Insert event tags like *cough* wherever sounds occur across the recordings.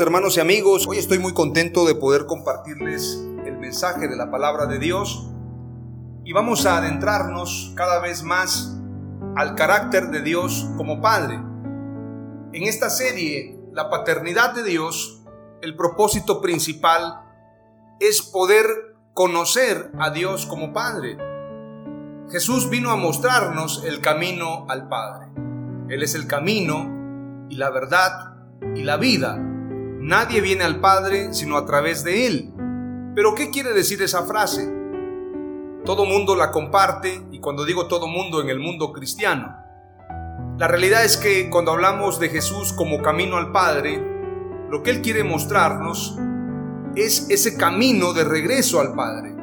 Hermanos y amigos, hoy estoy muy contento de poder compartirles el mensaje de la palabra de Dios y vamos a adentrarnos cada vez más al carácter de Dios como Padre. En esta serie, la paternidad de Dios, el propósito principal es poder conocer a Dios como Padre. Jesús vino a mostrarnos el camino al Padre. Él es el camino y la verdad y la vida. Nadie viene al Padre sino a través de Él. Pero ¿qué quiere decir esa frase? Todo mundo la comparte y cuando digo todo mundo en el mundo cristiano. La realidad es que cuando hablamos de Jesús como camino al Padre, lo que Él quiere mostrarnos es ese camino de regreso al Padre.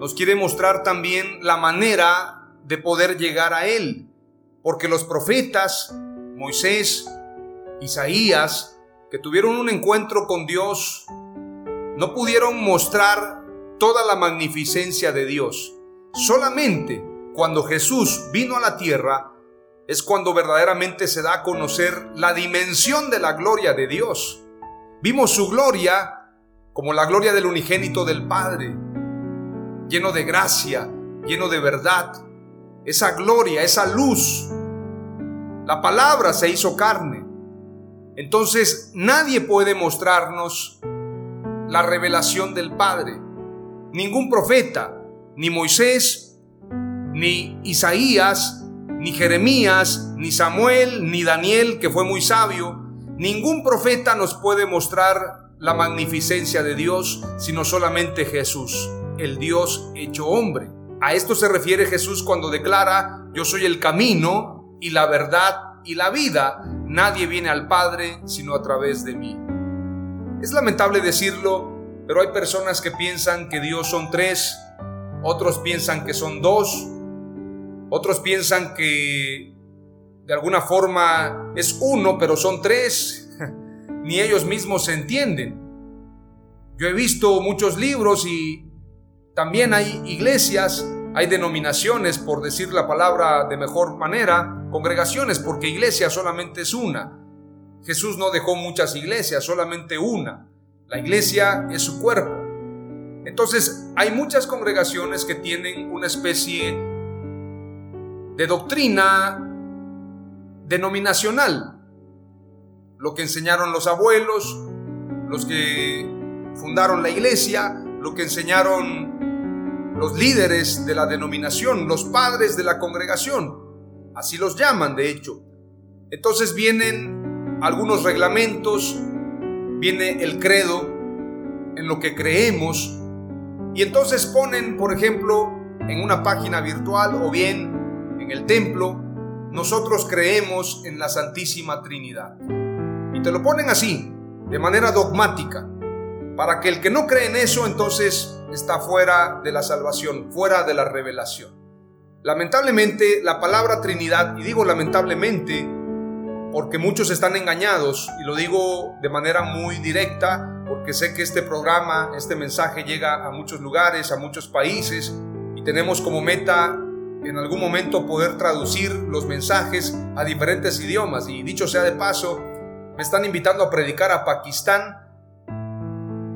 Nos quiere mostrar también la manera de poder llegar a Él, porque los profetas, Moisés, Isaías, que tuvieron un encuentro con Dios no pudieron mostrar toda la magnificencia de Dios. Solamente cuando Jesús vino a la tierra es cuando verdaderamente se da a conocer la dimensión de la gloria de Dios. Vimos su gloria como la gloria del unigénito del Padre, lleno de gracia, lleno de verdad. Esa gloria, esa luz. La palabra se hizo carne entonces nadie puede mostrarnos la revelación del Padre. Ningún profeta, ni Moisés, ni Isaías, ni Jeremías, ni Samuel, ni Daniel, que fue muy sabio, ningún profeta nos puede mostrar la magnificencia de Dios, sino solamente Jesús, el Dios hecho hombre. A esto se refiere Jesús cuando declara, yo soy el camino y la verdad y la vida nadie viene al Padre sino a través de mí. Es lamentable decirlo, pero hay personas que piensan que Dios son tres, otros piensan que son dos, otros piensan que de alguna forma es uno, pero son tres. *laughs* Ni ellos mismos se entienden. Yo he visto muchos libros y también hay iglesias hay denominaciones, por decir la palabra de mejor manera, congregaciones, porque iglesia solamente es una. Jesús no dejó muchas iglesias, solamente una. La iglesia es su cuerpo. Entonces, hay muchas congregaciones que tienen una especie de doctrina denominacional. Lo que enseñaron los abuelos, los que fundaron la iglesia, lo que enseñaron los líderes de la denominación, los padres de la congregación. Así los llaman, de hecho. Entonces vienen algunos reglamentos, viene el credo en lo que creemos, y entonces ponen, por ejemplo, en una página virtual o bien en el templo, nosotros creemos en la Santísima Trinidad. Y te lo ponen así, de manera dogmática, para que el que no cree en eso entonces está fuera de la salvación, fuera de la revelación. Lamentablemente, la palabra Trinidad, y digo lamentablemente, porque muchos están engañados, y lo digo de manera muy directa, porque sé que este programa, este mensaje llega a muchos lugares, a muchos países, y tenemos como meta en algún momento poder traducir los mensajes a diferentes idiomas. Y dicho sea de paso, me están invitando a predicar a Pakistán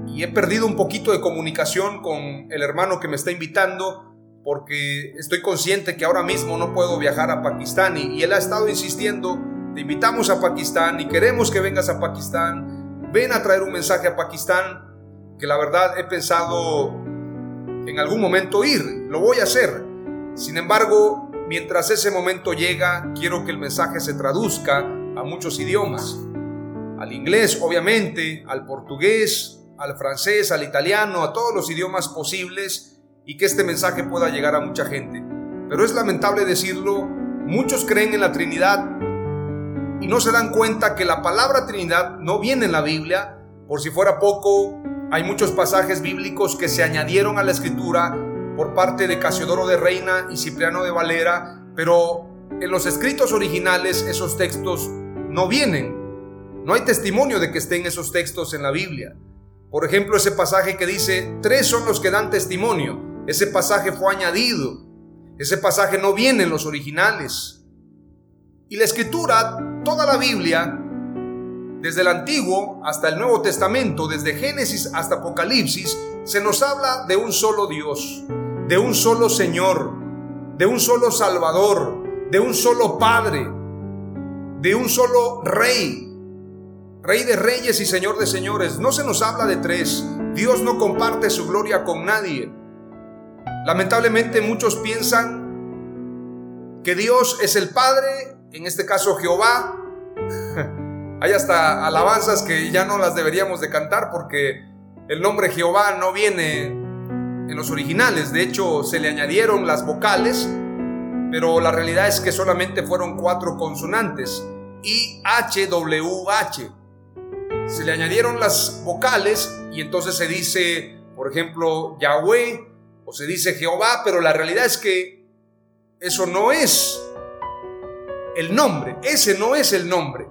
y he perdido un poquito de comunicación con el hermano que me está invitando porque estoy consciente que ahora mismo no puedo viajar a Pakistán y, él ha estado insistiendo, te invitamos a Pakistán y queremos que vengas a Pakistán, ven a traer un mensaje a Pakistán, que la verdad he pensado en algún momento ir, lo voy a hacer. Sin embargo, mientras ese momento llega, quiero que el mensaje se traduzca a muchos idiomas. Al inglés, obviamente, al portugués, al francés, al italiano, a todos los idiomas posibles y que este mensaje pueda llegar a mucha gente. Pero es lamentable decirlo, muchos creen en la Trinidad y no se dan cuenta que la palabra Trinidad no viene en la Biblia. Por si fuera poco, hay muchos pasajes bíblicos que se añadieron a la escritura por parte de Casiodoro de Reina y Cipriano de Valera, pero en los escritos originales esos textos no vienen. No hay testimonio de que estén esos textos en la Biblia. Por ejemplo, ese pasaje que dice, tres son los que dan testimonio. Ese pasaje fue añadido. Ese pasaje no viene en los originales. Y la escritura, toda la Biblia, desde el Antiguo hasta el Nuevo Testamento, desde Génesis hasta Apocalipsis, se nos habla de un solo Dios, de un solo Señor, de un solo Salvador, de un solo Padre, de un solo Rey, Rey de reyes y Señor de señores. No se nos habla de tres. Dios no comparte su gloria con nadie. Lamentablemente muchos piensan que Dios es el Padre, en este caso Jehová. *laughs* Hay hasta alabanzas que ya no las deberíamos de cantar porque el nombre Jehová no viene en los originales. De hecho, se le añadieron las vocales, pero la realidad es que solamente fueron cuatro consonantes. I, H, W, H. Se le añadieron las vocales y entonces se dice, por ejemplo, Yahweh, se dice Jehová, pero la realidad es que eso no es el nombre, ese no es el nombre.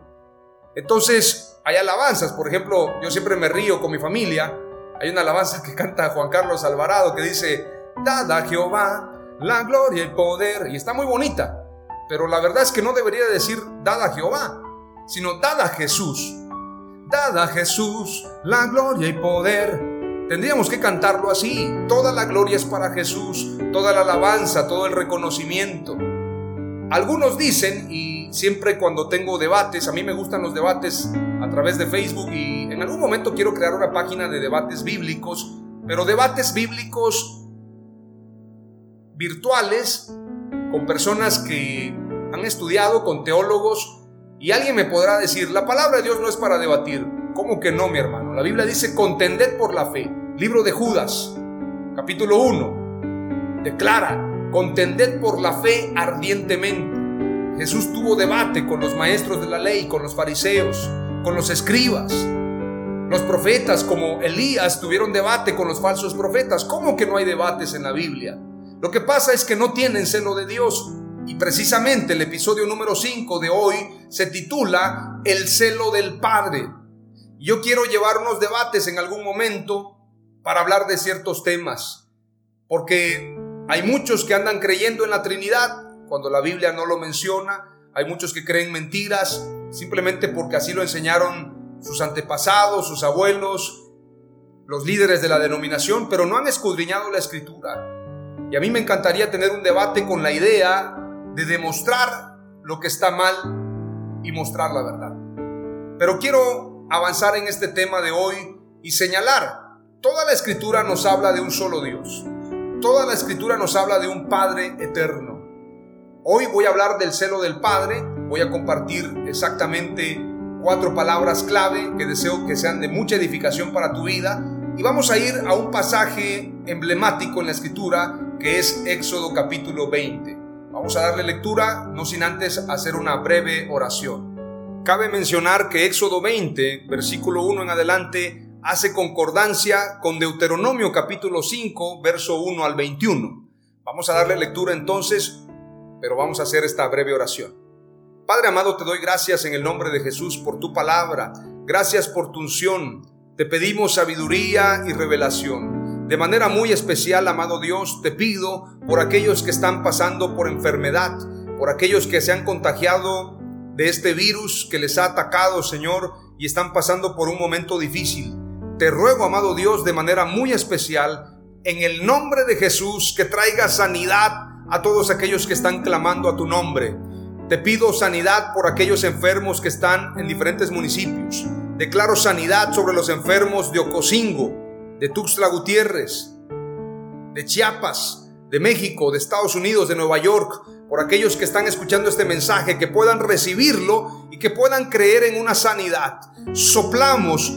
Entonces, hay alabanzas, por ejemplo, yo siempre me río con mi familia, hay una alabanza que canta Juan Carlos Alvarado que dice, Dada Jehová la gloria y poder, y está muy bonita, pero la verdad es que no debería decir Dada Jehová, sino Dada Jesús. Dada Jesús la gloria y poder, Tendríamos que cantarlo así. Toda la gloria es para Jesús, toda la alabanza, todo el reconocimiento. Algunos dicen, y siempre cuando tengo debates, a mí me gustan los debates a través de Facebook y en algún momento quiero crear una página de debates bíblicos, pero debates bíblicos virtuales con personas que han estudiado, con teólogos, y alguien me podrá decir, la palabra de Dios no es para debatir. ¿Cómo que no, mi hermano? La Biblia dice, contended por la fe. Libro de Judas, capítulo 1, declara, contended por la fe ardientemente. Jesús tuvo debate con los maestros de la ley, con los fariseos, con los escribas. Los profetas como Elías tuvieron debate con los falsos profetas. ¿Cómo que no hay debates en la Biblia? Lo que pasa es que no tienen celo de Dios. Y precisamente el episodio número 5 de hoy se titula El celo del Padre. Yo quiero llevar unos debates en algún momento para hablar de ciertos temas, porque hay muchos que andan creyendo en la Trinidad cuando la Biblia no lo menciona, hay muchos que creen mentiras simplemente porque así lo enseñaron sus antepasados, sus abuelos, los líderes de la denominación, pero no han escudriñado la escritura. Y a mí me encantaría tener un debate con la idea de demostrar lo que está mal y mostrar la verdad. Pero quiero avanzar en este tema de hoy y señalar Toda la escritura nos habla de un solo Dios. Toda la escritura nos habla de un Padre eterno. Hoy voy a hablar del celo del Padre. Voy a compartir exactamente cuatro palabras clave que deseo que sean de mucha edificación para tu vida. Y vamos a ir a un pasaje emblemático en la escritura que es Éxodo capítulo 20. Vamos a darle lectura, no sin antes hacer una breve oración. Cabe mencionar que Éxodo 20, versículo 1 en adelante, hace concordancia con Deuteronomio capítulo 5, verso 1 al 21. Vamos a darle lectura entonces, pero vamos a hacer esta breve oración. Padre amado, te doy gracias en el nombre de Jesús por tu palabra, gracias por tu unción. Te pedimos sabiduría y revelación. De manera muy especial, amado Dios, te pido por aquellos que están pasando por enfermedad, por aquellos que se han contagiado de este virus que les ha atacado, Señor, y están pasando por un momento difícil. te ruego, amado Dios, de manera muy especial, en el nombre de Jesús, que traiga sanidad a todos aquellos que están clamando a tu nombre. Te pido sanidad por aquellos enfermos que están en diferentes municipios. Declaro sanidad sobre los enfermos de Ocosingo, de Tuxtla Gutiérrez, de Chiapas, de México, de Estados Unidos, de Nueva York, por aquellos que están escuchando este mensaje, que puedan recibirlo y que puedan creer en una sanidad. Soplamos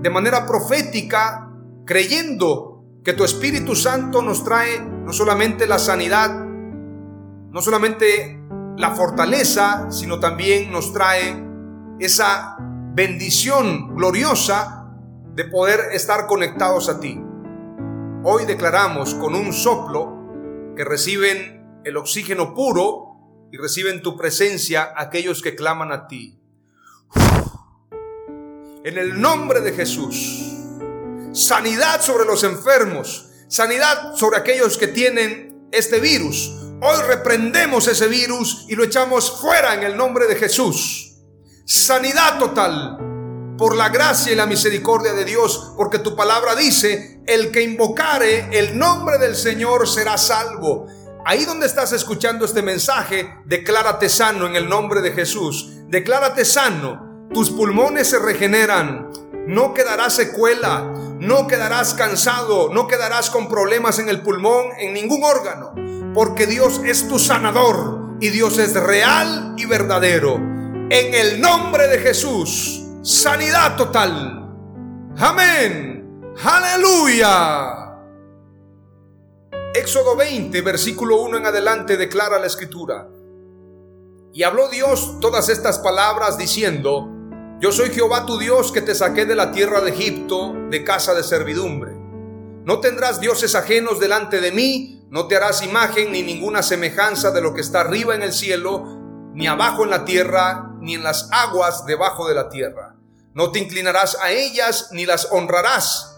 de manera profética, creyendo que tu Espíritu Santo nos trae no solamente la sanidad, no solamente la fortaleza, sino también nos trae esa bendición gloriosa de poder estar conectados a ti. Hoy declaramos con un soplo que reciben el oxígeno puro y reciben tu presencia aquellos que claman a ti. En el nombre de Jesús, sanidad sobre los enfermos, sanidad sobre aquellos que tienen este virus. Hoy reprendemos ese virus y lo echamos fuera en el nombre de Jesús. Sanidad total por la gracia y la misericordia de Dios, porque tu palabra dice, el que invocare el nombre del Señor será salvo. Ahí donde estás escuchando este mensaje, declárate sano en el nombre de Jesús. Declárate sano tus pulmones se regeneran, no quedarás secuela, no quedarás cansado, no quedarás con problemas en el pulmón, en ningún órgano, porque Dios es tu sanador y Dios es real y verdadero. En el nombre de Jesús, sanidad total. Amén. Aleluya. Éxodo 20, versículo 1 en adelante declara la escritura. Y habló Dios todas estas palabras diciendo, yo soy Jehová tu Dios que te saqué de la tierra de Egipto, de casa de servidumbre. No tendrás dioses ajenos delante de mí, no te harás imagen ni ninguna semejanza de lo que está arriba en el cielo, ni abajo en la tierra, ni en las aguas debajo de la tierra. No te inclinarás a ellas, ni las honrarás,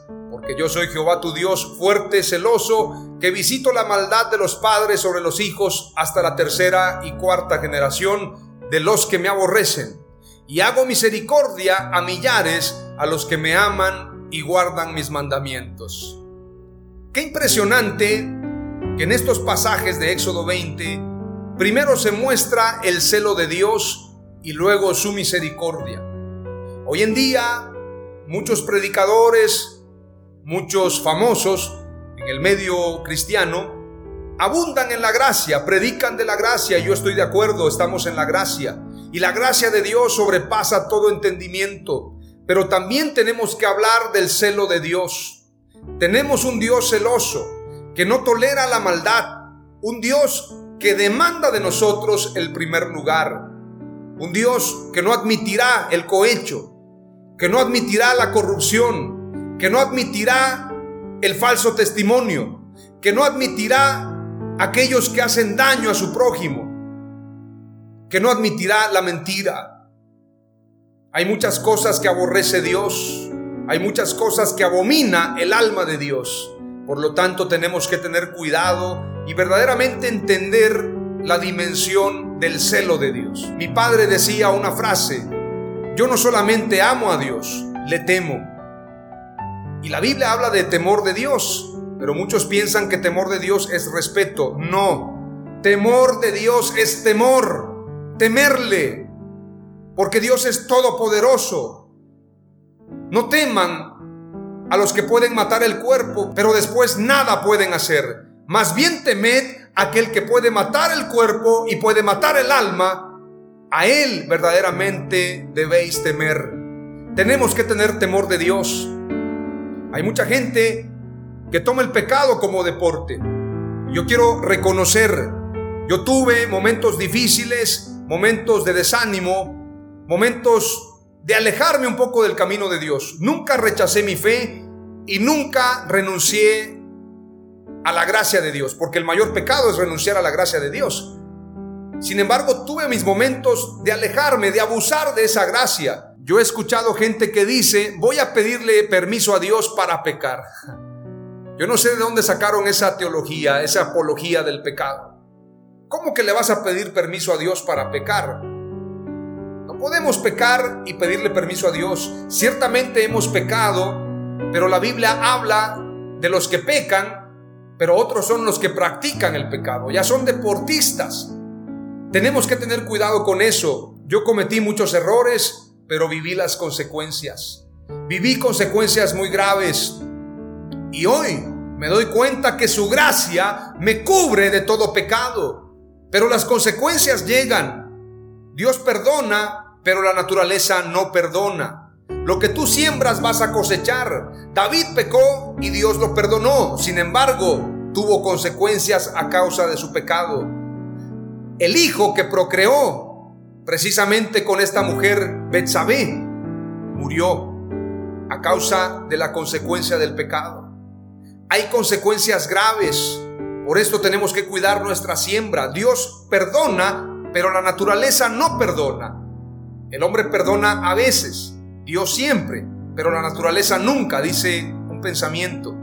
porque yo soy Jehová tu Dios fuerte, celoso, que visito la maldad de los padres sobre los hijos hasta la tercera y cuarta generación de los que me aborrecen y hago misericordia a millares a los que me aman y guardan mis mandamientos. Qué impresionante que en estos pasajes de Éxodo 20 primero se muestra el celo de Dios y luego su misericordia. Hoy en día muchos predicadores, muchos famosos en el medio cristiano, abundan en la gracia, predican de la gracia, yo estoy de acuerdo, estamos en la gracia, y la gracia de Dios sobrepasa todo entendimiento. Pero también tenemos que hablar del celo de Dios. Tenemos un Dios celoso que no tolera la maldad. Un Dios que demanda de nosotros el primer lugar. Un Dios que no admitirá el cohecho, que no admitirá la corrupción, que no admitirá el falso testimonio, que no admitirá aquellos que hacen daño a su prójimo que no admitirá la mentira. Hay muchas cosas que aborrece Dios, hay muchas cosas que abomina el alma de Dios. Por lo tanto, tenemos que tener cuidado y verdaderamente entender la dimensión del celo de Dios. Mi padre decía una frase, yo no solamente amo a Dios, le temo. Y la Biblia habla de temor de Dios, pero muchos piensan que temor de Dios es respeto. No, temor de Dios es temor temerle, porque Dios es todopoderoso. No teman a los que pueden matar el cuerpo, pero después nada pueden hacer. Más bien temed aquel que puede matar el cuerpo y puede matar el alma. A él verdaderamente debéis temer. Tenemos que tener temor de Dios. Hay mucha gente que toma el pecado como deporte. Yo quiero reconocer, yo tuve momentos difíciles momentos de desánimo, momentos de alejarme un poco del camino de Dios. Nunca rechacé mi fe y nunca renuncié a la gracia de Dios, porque el mayor pecado es renunciar a la gracia de Dios. Sin embargo, tuve mis momentos de alejarme, de abusar de esa gracia. Yo he escuchado gente que dice, voy a pedirle permiso a Dios para pecar. *laughs* Yo no sé de dónde sacaron esa teología, esa apología del pecado. ¿Cómo que le vas a pedir permiso a Dios para pecar? No podemos pecar y pedirle permiso a Dios. Ciertamente hemos pecado Pero la Biblia habla de los que pecan, pero otros son los que practican el pecado. Ya son deportistas. Tenemos que tener cuidado con eso. Yo cometí muchos errores, pero viví las consecuencias. Viví consecuencias muy graves. Y hoy me doy cuenta que su gracia me cubre de todo pecado. Pero las consecuencias llegan. Dios perdona, pero la naturaleza no perdona. Lo que tú siembras vas a cosechar. David pecó y Dios lo perdonó. Sin embargo, tuvo consecuencias a causa de su pecado. El hijo que procreó precisamente con esta mujer Betsabé murió a causa de la consecuencia del pecado. Hay consecuencias graves. Por esto tenemos que cuidar nuestra siembra. Dios perdona, pero la naturaleza no perdona. El hombre perdona a veces, Dios siempre, pero la naturaleza nunca, dice un pensamiento.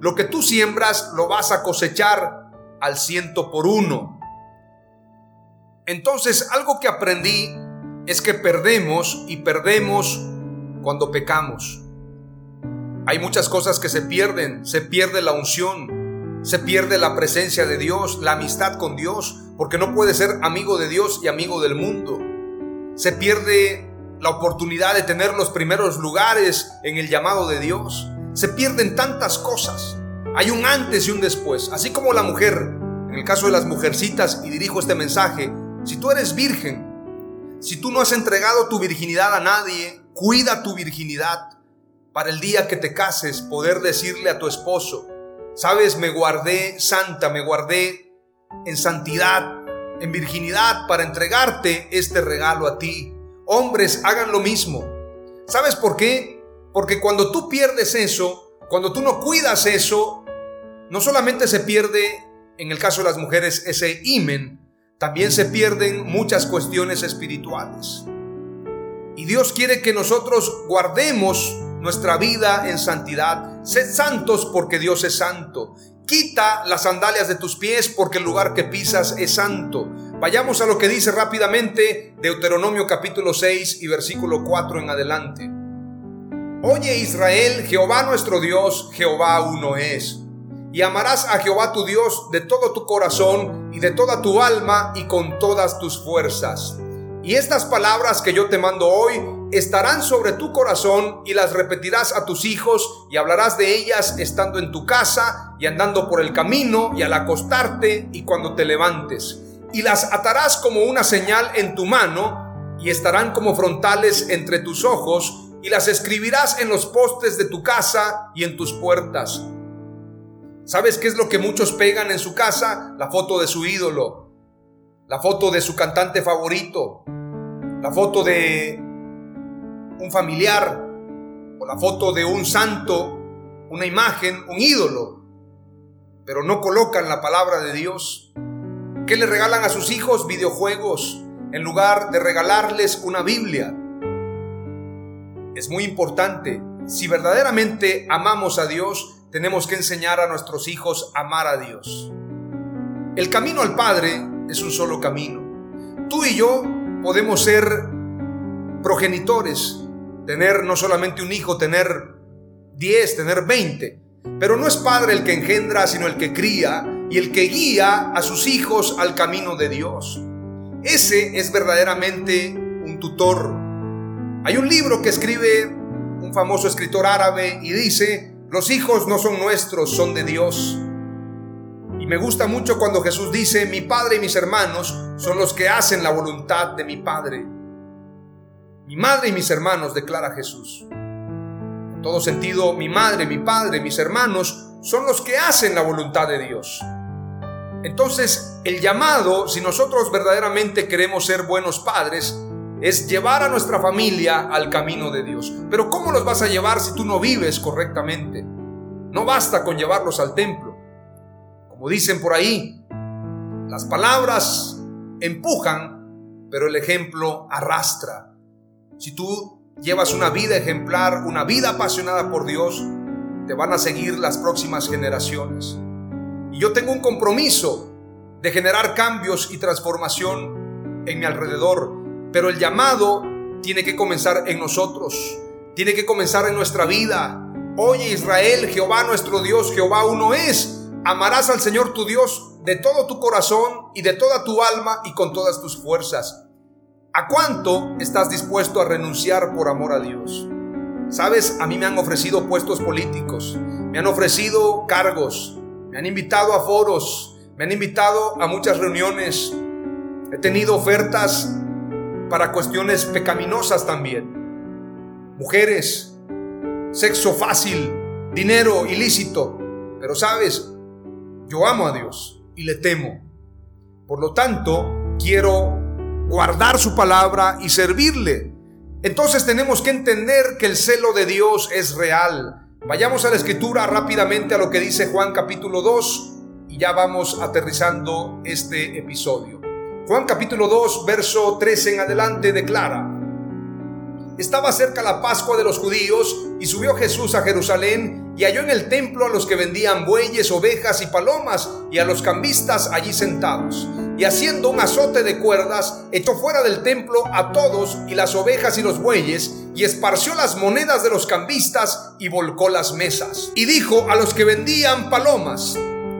Lo que tú siembras lo vas a cosechar al ciento por uno. Entonces, algo que aprendí es que perdemos y perdemos cuando pecamos. Hay muchas cosas que se pierden, se pierde la unción, se pierde la presencia de Dios, la amistad con Dios, porque no puede ser amigo de Dios y amigo del mundo. Se pierde la oportunidad de tener los primeros lugares en el llamado de Dios. Se pierden tantas cosas. Hay un antes y un después. Así como la mujer, en el caso de las mujercitas, y dirijo este mensaje, si tú eres virgen, si tú no has entregado tu virginidad a nadie, cuida tu virginidad para el día que te cases poder decirle a tu esposo, sabes, me guardé santa, me guardé en santidad, en virginidad para entregarte este regalo a ti. Hombres, hagan lo mismo. ¿Sabes por qué? Porque cuando tú pierdes eso, cuando tú no cuidas eso, no solamente se pierde, en el caso de las mujeres, ese imen, también se pierden muchas cuestiones espirituales. Y Dios quiere que nosotros guardemos nuestra vida en santidad. Sed santos porque Dios es santo. Quita las sandalias de tus pies porque el lugar que pisas es santo. Vayamos a lo que dice rápidamente Deuteronomio capítulo 6 y versículo 4 en adelante. Oye Israel, Jehová nuestro Dios, Jehová uno es. Y amarás a Jehová tu Dios de todo tu corazón y de toda tu alma y con todas tus fuerzas. Y estas palabras que yo te mando hoy estarán sobre tu corazón y las repetirás a tus hijos y hablarás de ellas estando en tu casa y andando por el camino y al acostarte y cuando te levantes. Y las atarás como una señal en tu mano y estarán como frontales entre tus ojos y las escribirás en los postes de tu casa y en tus puertas. ¿Sabes qué es lo que muchos pegan en su casa? La foto de su ídolo, la foto de su cantante favorito, la foto de un familiar o la foto de un santo, una imagen, un ídolo, pero no colocan la palabra de Dios. ¿Qué le regalan a sus hijos? Videojuegos en lugar de regalarles una Biblia. Es muy importante. Si verdaderamente amamos a Dios, tenemos que enseñar a nuestros hijos a amar a Dios. El camino al Padre es un solo camino. Tú y yo podemos ser progenitores, tener no solamente un hijo, tener 10, tener 20, pero no es padre el que engendra, sino el que cría y el que guía a sus hijos al camino de Dios. Ese es verdaderamente un tutor. Hay un libro que escribe un famoso escritor árabe y dice, los hijos no son nuestros, son de Dios. Y me gusta mucho cuando Jesús dice, mi Padre y mis hermanos son los que hacen la voluntad de mi Padre. Mi madre y mis hermanos, declara Jesús. En todo sentido, mi madre, mi padre, mis hermanos son los que hacen la voluntad de Dios. Entonces, el llamado, si nosotros verdaderamente queremos ser buenos padres, es llevar a nuestra familia al camino de Dios. Pero ¿cómo los vas a llevar si tú no vives correctamente? No basta con llevarlos al templo. Como dicen por ahí, las palabras empujan, pero el ejemplo arrastra. Si tú llevas una vida ejemplar, una vida apasionada por Dios, te van a seguir las próximas generaciones. Y yo tengo un compromiso de generar cambios y transformación en mi alrededor, pero el llamado tiene que comenzar en nosotros, tiene que comenzar en nuestra vida, Oye Israel, Jehová nuestro Dios, Jehová uno es. Amarás al Señor tu Dios de todo tu corazón y de toda tu alma y con todas tus fuerzas. ¿A cuánto estás dispuesto a renunciar por amor a Dios? Sabes, a mí me han ofrecido puestos políticos, me han ofrecido cargos, me han invitado a foros, me han invitado a muchas reuniones, he tenido ofertas para cuestiones pecaminosas también. Mujeres, sexo fácil, dinero ilícito. Pero sabes, yo amo a Dios y le temo. Por lo tanto, quiero guardar su palabra y servirle. Entonces tenemos que entender que el celo de Dios es real. Vayamos a la escritura rápidamente a lo que dice Juan capítulo 2 y ya vamos aterrizando este episodio. Juan capítulo 2, verso 13 en adelante declara, estaba cerca la Pascua de los judíos y subió Jesús a Jerusalén y halló en el templo a los que vendían bueyes, ovejas y palomas y a los cambistas allí sentados. Y haciendo un azote de cuerdas, echó fuera del templo a todos y las ovejas y los bueyes y esparció las monedas de los cambistas y volcó las mesas. Y dijo a los que vendían palomas,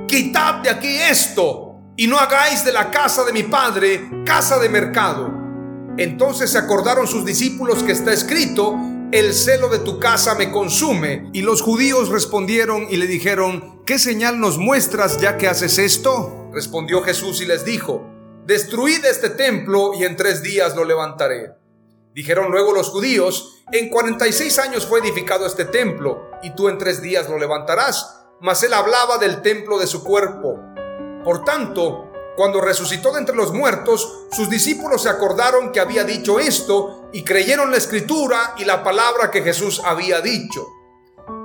quitad de aquí esto y no hagáis de la casa de mi padre casa de mercado. Entonces se acordaron sus discípulos que está escrito, el celo de tu casa me consume. Y los judíos respondieron y le dijeron, ¿qué señal nos muestras ya que haces esto? Respondió Jesús y les dijo, destruid este templo y en tres días lo levantaré. Dijeron luego los judíos, en 46 años fue edificado este templo y tú en tres días lo levantarás. Mas él hablaba del templo de su cuerpo. Por tanto, cuando resucitó de entre los muertos, sus discípulos se acordaron que había dicho esto y creyeron la escritura y la palabra que Jesús había dicho.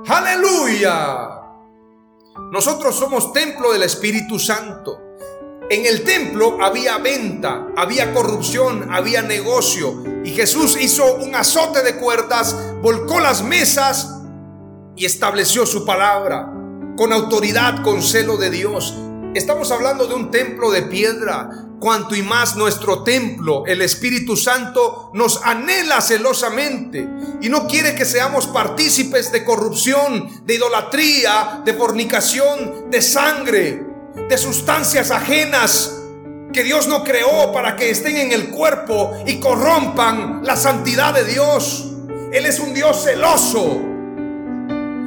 Aleluya. Nosotros somos templo del Espíritu Santo. En el templo había venta, había corrupción, había negocio. Y Jesús hizo un azote de cuerdas, volcó las mesas y estableció su palabra con autoridad, con celo de Dios. Estamos hablando de un templo de piedra, cuanto y más nuestro templo, el Espíritu Santo, nos anhela celosamente y no quiere que seamos partícipes de corrupción, de idolatría, de fornicación, de sangre, de sustancias ajenas que Dios no creó para que estén en el cuerpo y corrompan la santidad de Dios. Él es un Dios celoso.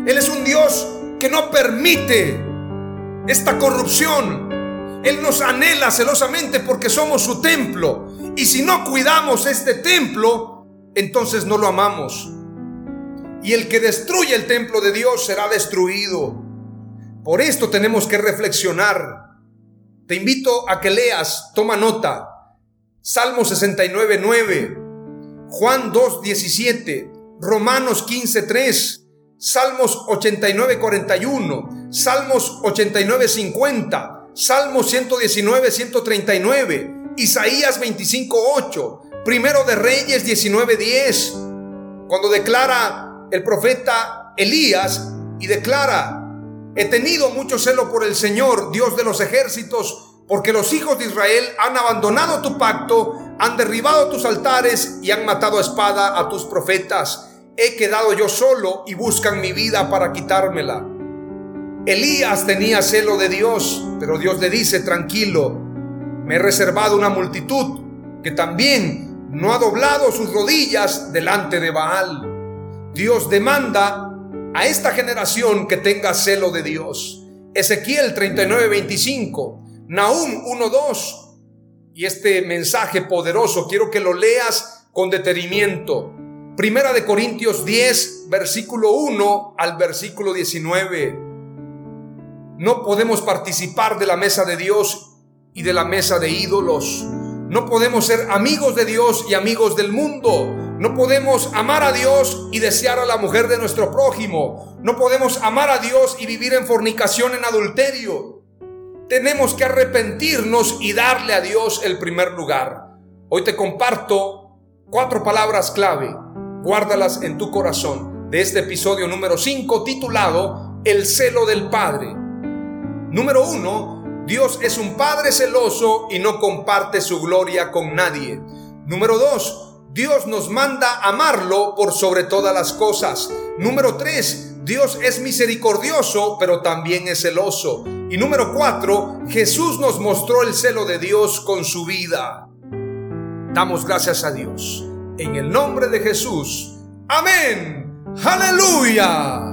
Él es un Dios que no permite esta corrupción. Él nos anhela celosamente porque somos su templo. Y si no cuidamos este templo, entonces no lo amamos. Y el que destruye el templo de Dios será destruido. Por esto tenemos que reflexionar. Te invito a que leas, toma nota. Salmo 69, 9, Juan 2, 17, Romanos 15, 3, Salmos 89, 41, Salmos 89, 50, Salmos 119, 139, Isaías 25, 8, Primero de Reyes 19, 10, cuando declara el profeta Elías y declara, he tenido mucho celo por el Señor, Dios de los ejércitos, porque los hijos de Israel han abandonado tu pacto, han derribado tus altares y han matado a espada a tus profetas he quedado yo solo y buscan mi vida para quitármela. Elías tenía celo de Dios, pero Dios le dice, tranquilo, me he reservado una multitud que también no ha doblado sus rodillas delante de Baal. Dios demanda a esta generación que tenga celo de Dios. Ezequiel 39:25, Nahum 1:2. Y este mensaje poderoso quiero que lo leas con detenimiento. Primera de Corintios 10, versículo 1 al versículo 19. No podemos participar de la mesa de Dios y de la mesa de ídolos. No podemos ser amigos de Dios y amigos del mundo. No podemos amar a Dios y desear a la mujer de nuestro prójimo. No podemos amar a Dios y vivir en fornicación, en adulterio. Tenemos que arrepentirnos y darle a Dios el primer lugar. Hoy te comparto cuatro palabras clave guárdalas en tu corazón, de este episodio número 5 titulado El celo del Padre. Número 1, Dios es un Padre celoso y no comparte su gloria con nadie. Número 2, Dios nos manda amarlo por sobre todas las cosas. Número 3, Dios es misericordioso, pero también es celoso. Y número cuatro, Jesús nos mostró el celo de Dios con su vida. Damos gracias a Dios. En el nombre de Jesús. Amén. Aleluya.